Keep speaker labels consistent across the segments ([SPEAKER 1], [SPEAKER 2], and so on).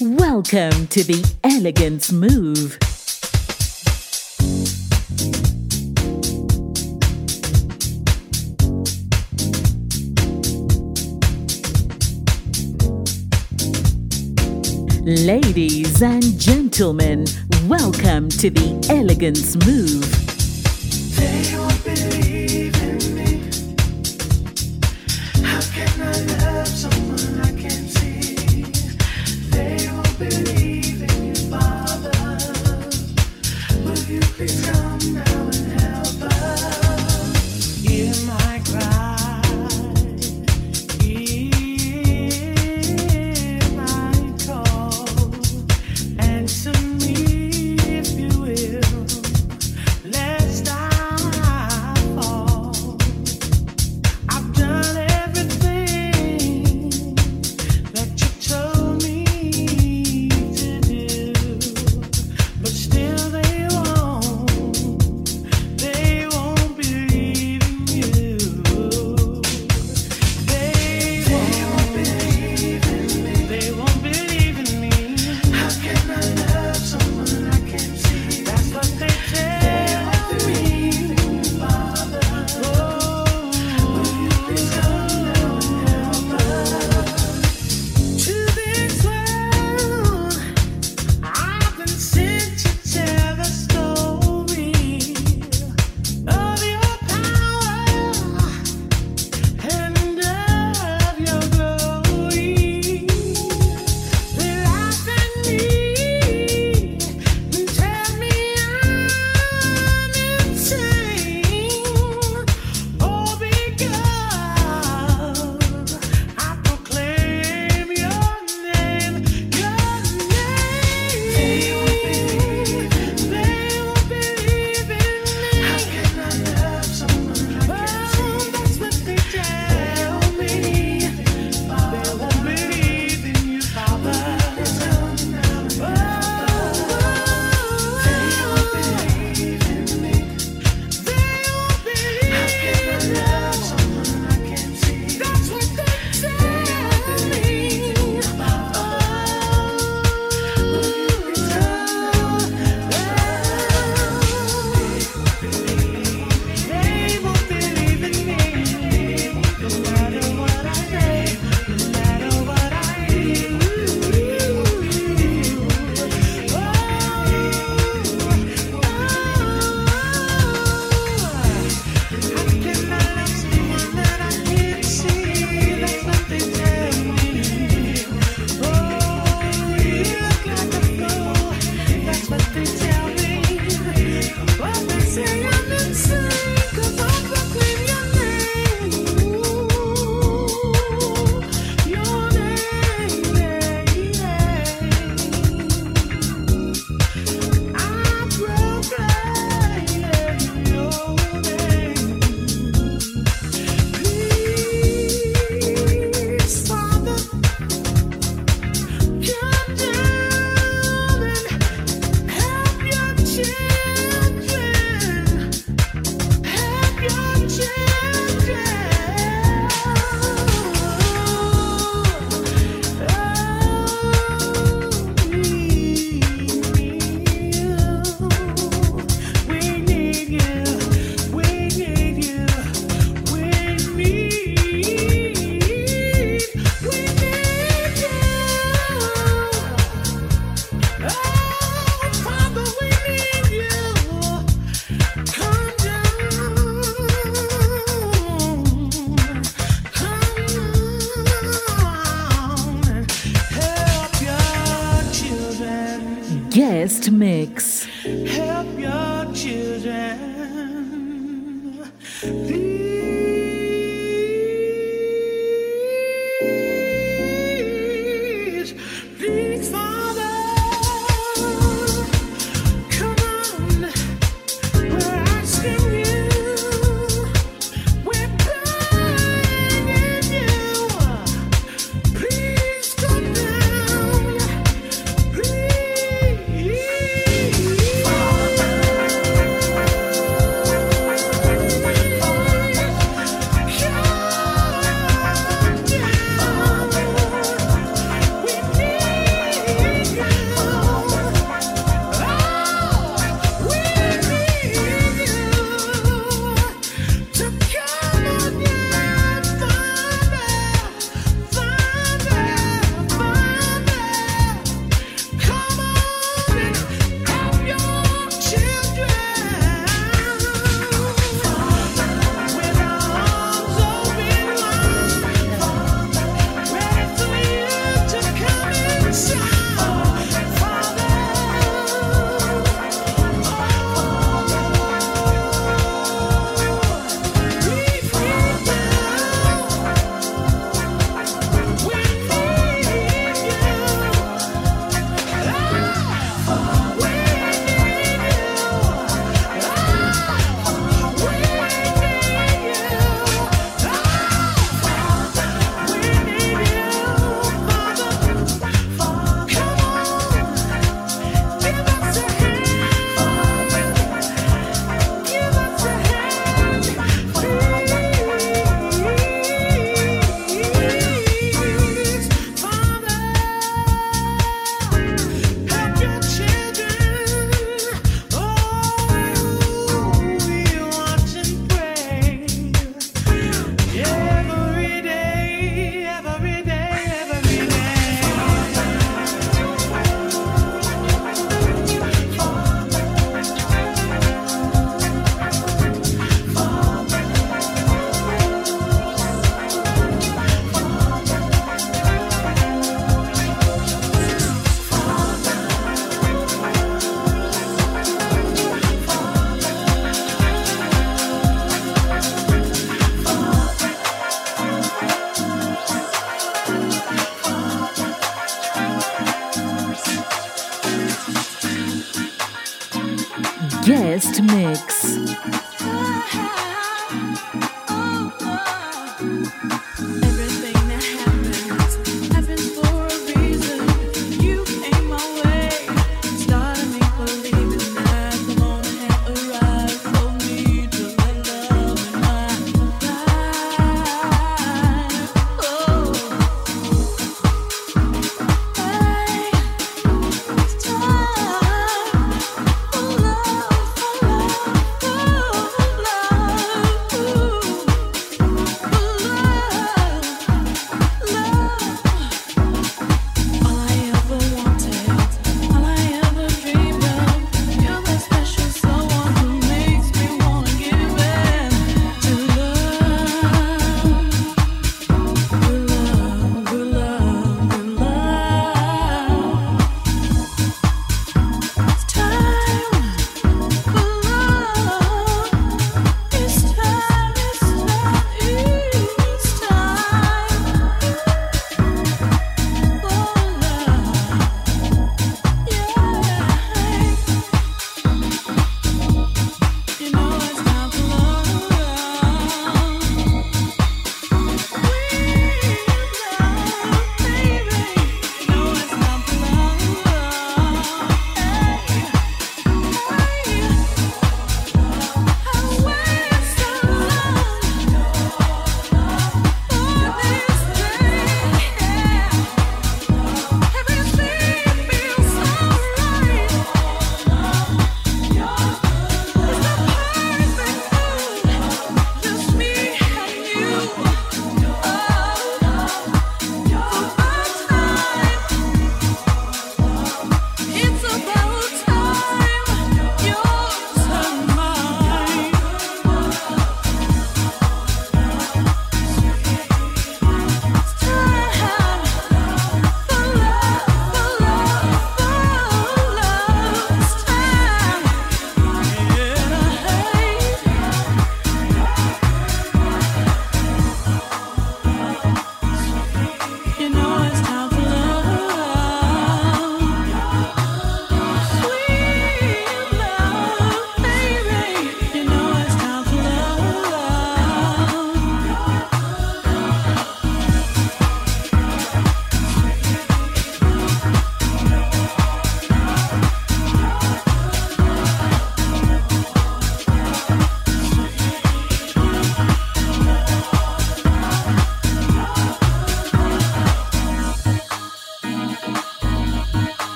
[SPEAKER 1] Welcome to the Elegance Move. Ladies and gentlemen, welcome to the Elegance Move.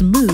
[SPEAKER 2] Elegance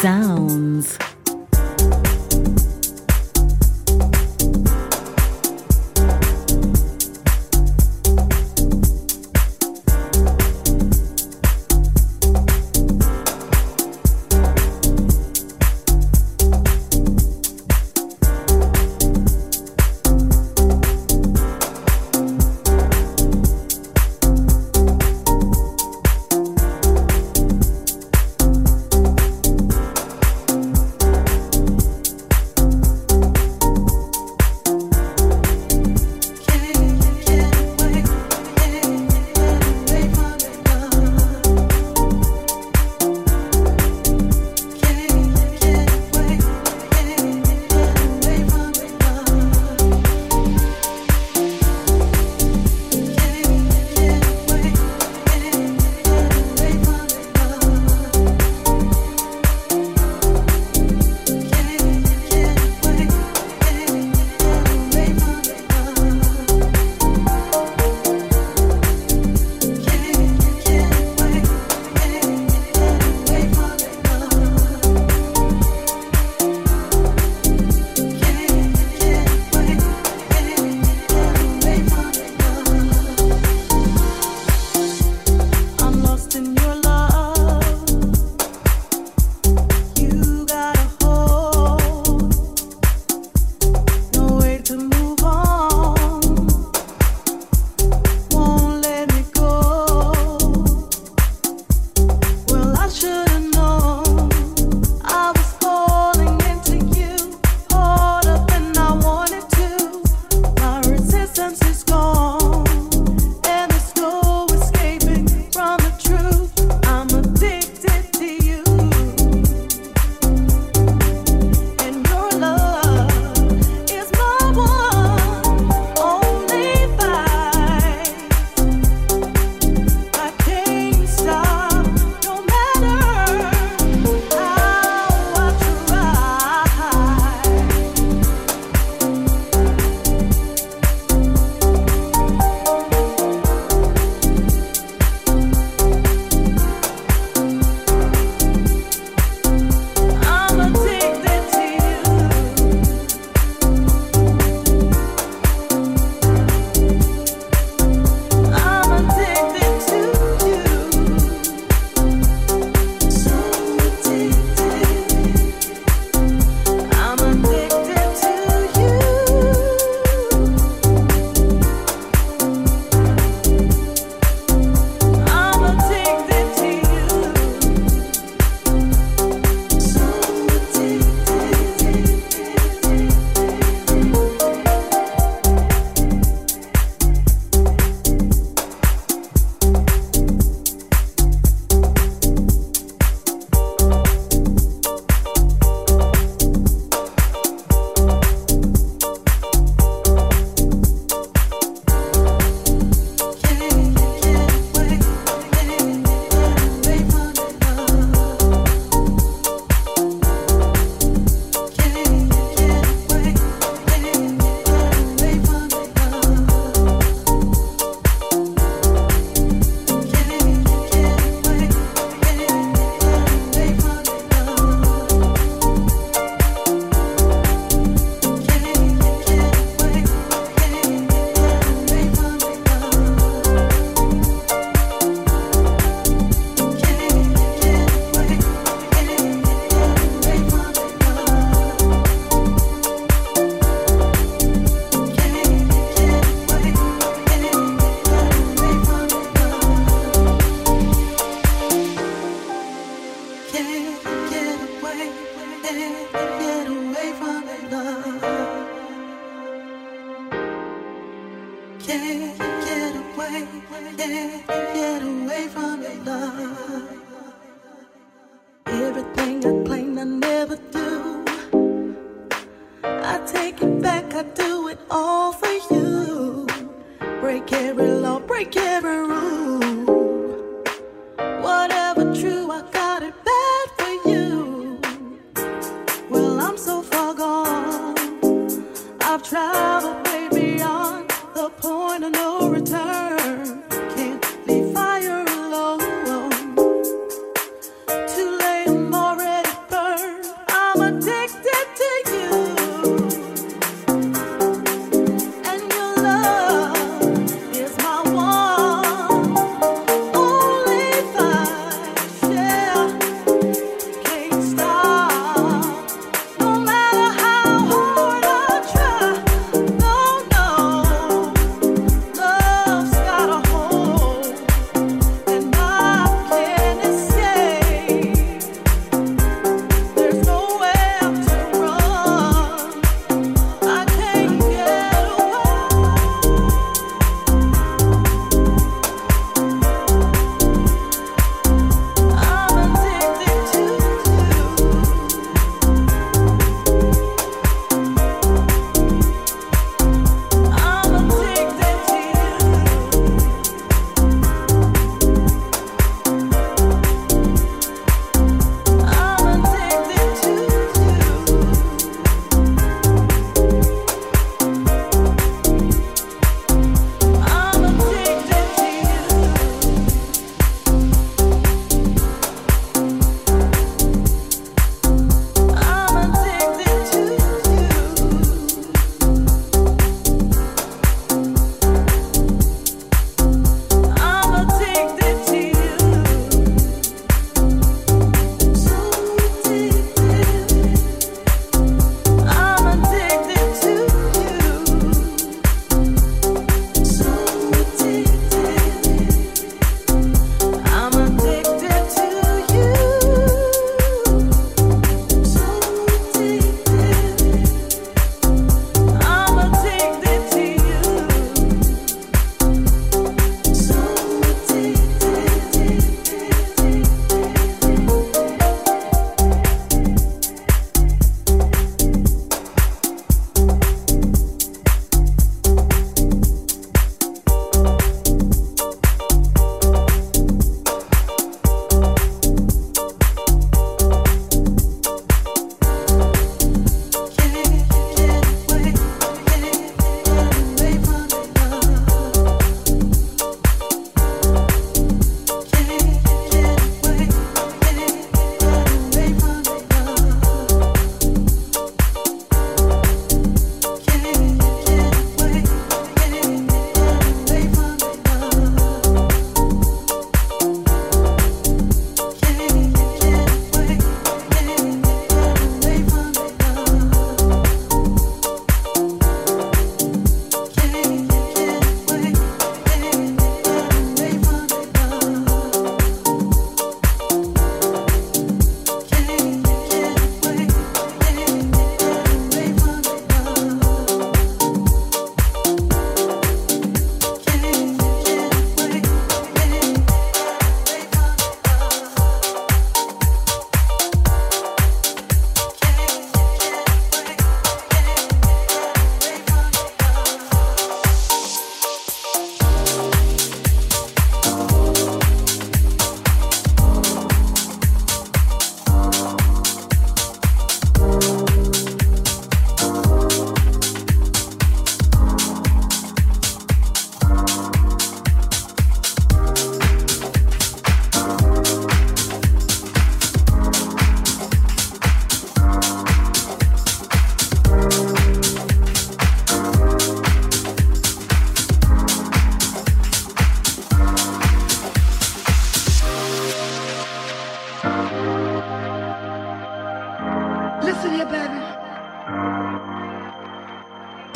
[SPEAKER 1] sounds.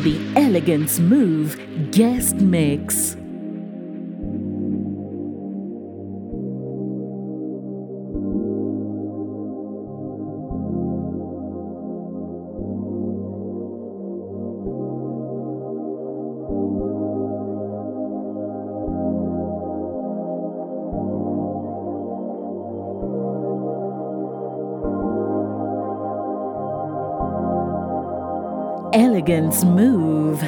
[SPEAKER 3] the Elegance Move Guest Mix. Elegance Move.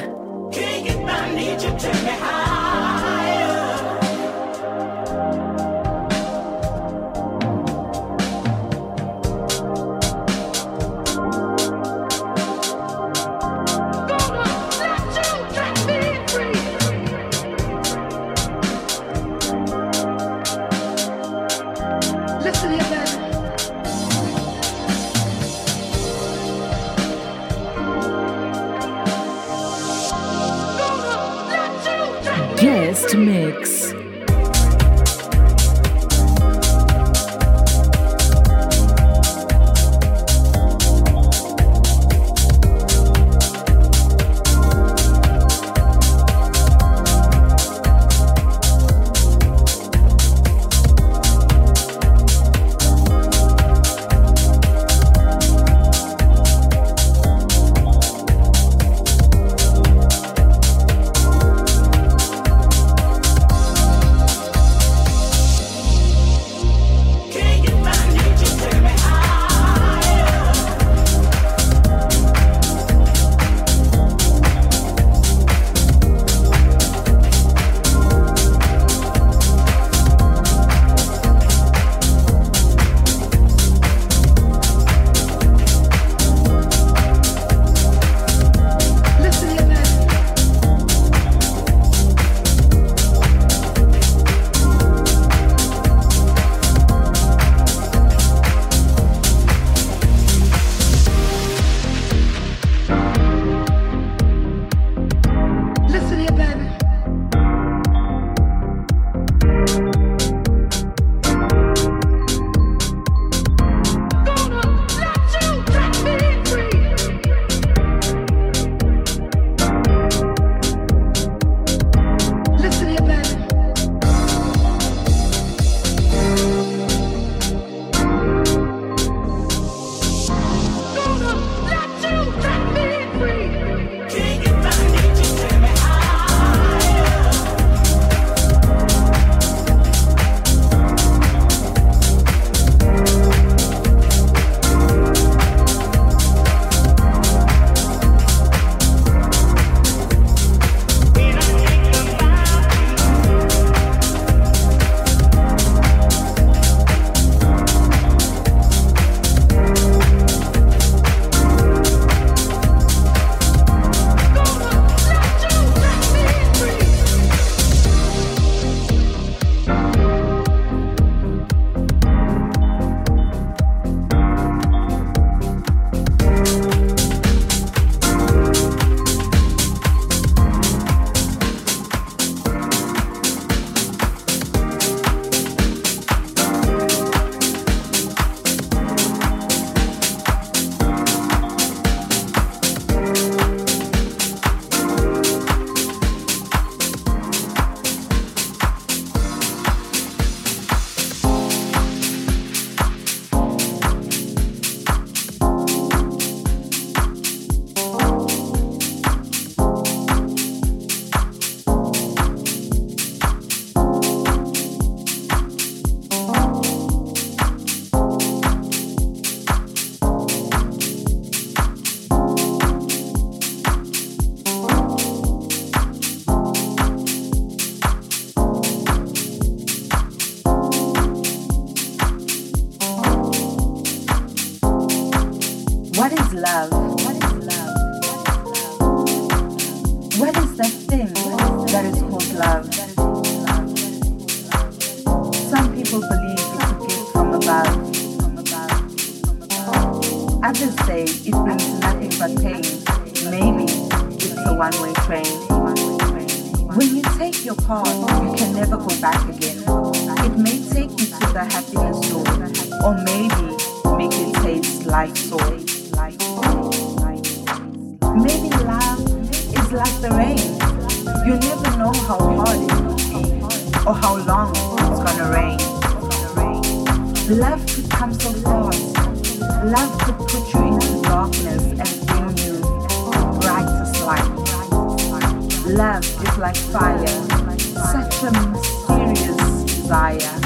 [SPEAKER 3] Such a mysterious desire.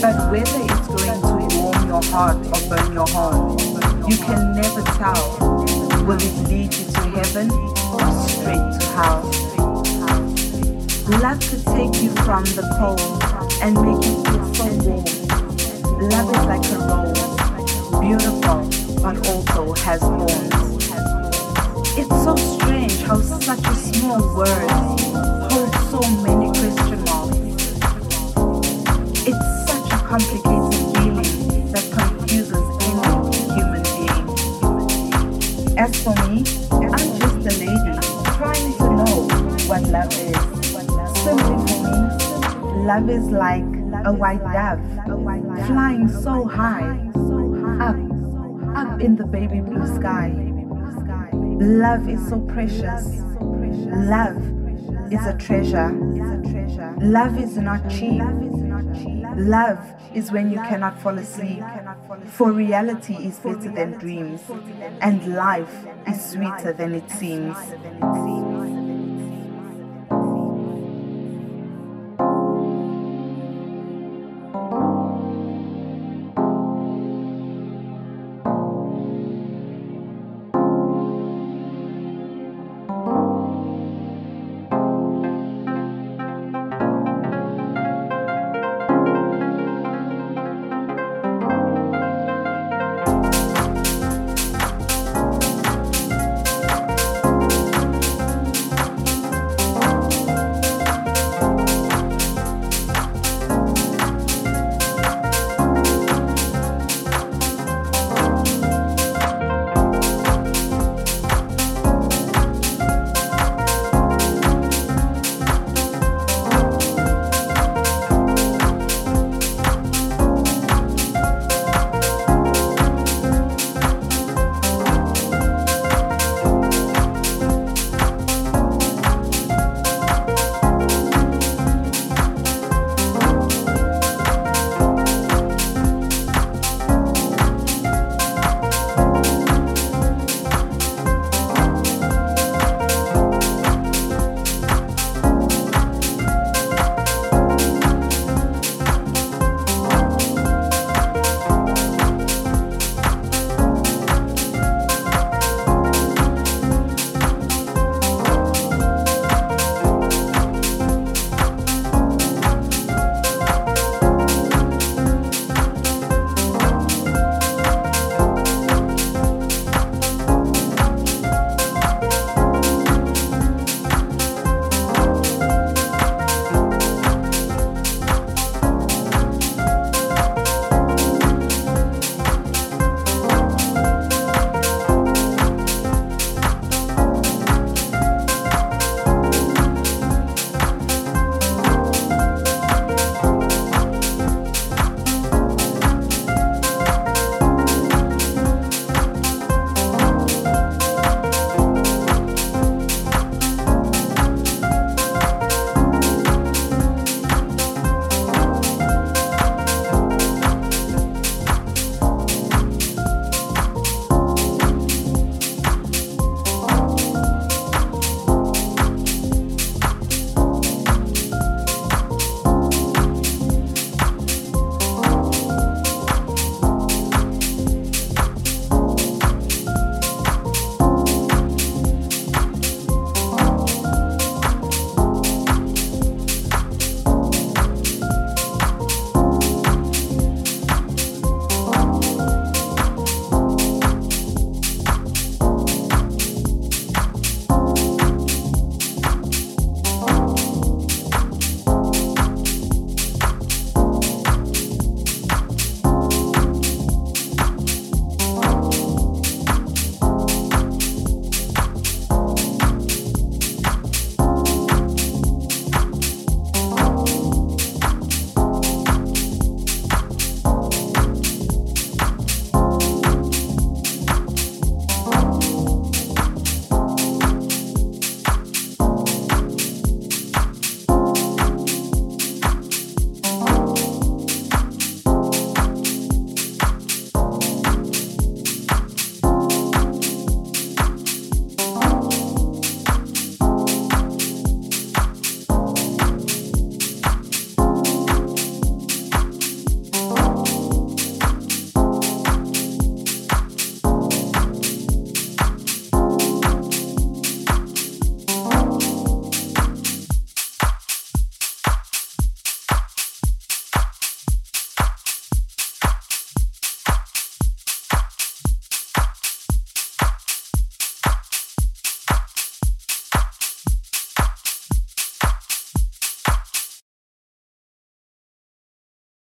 [SPEAKER 3] But whether it's going to warm your heart or burn your heart, you can never tell. Will it lead you to heaven or straight to hell? Love could take you from the cold and make you feel so warm. Love is like a rose, beautiful, but also has thorns. It's so strange how such a small word many question marks. It's such a complicated feeling that confuses any human being. As for me, I'm just a lady trying to know what love is. Simply for me, love is like a white dove flying so high, up, up in the baby blue sky. Love is so precious. Love is a treasure. Love is not cheap. Love is when you cannot fall asleep. For reality is better than dreams, and life is sweeter than it seems.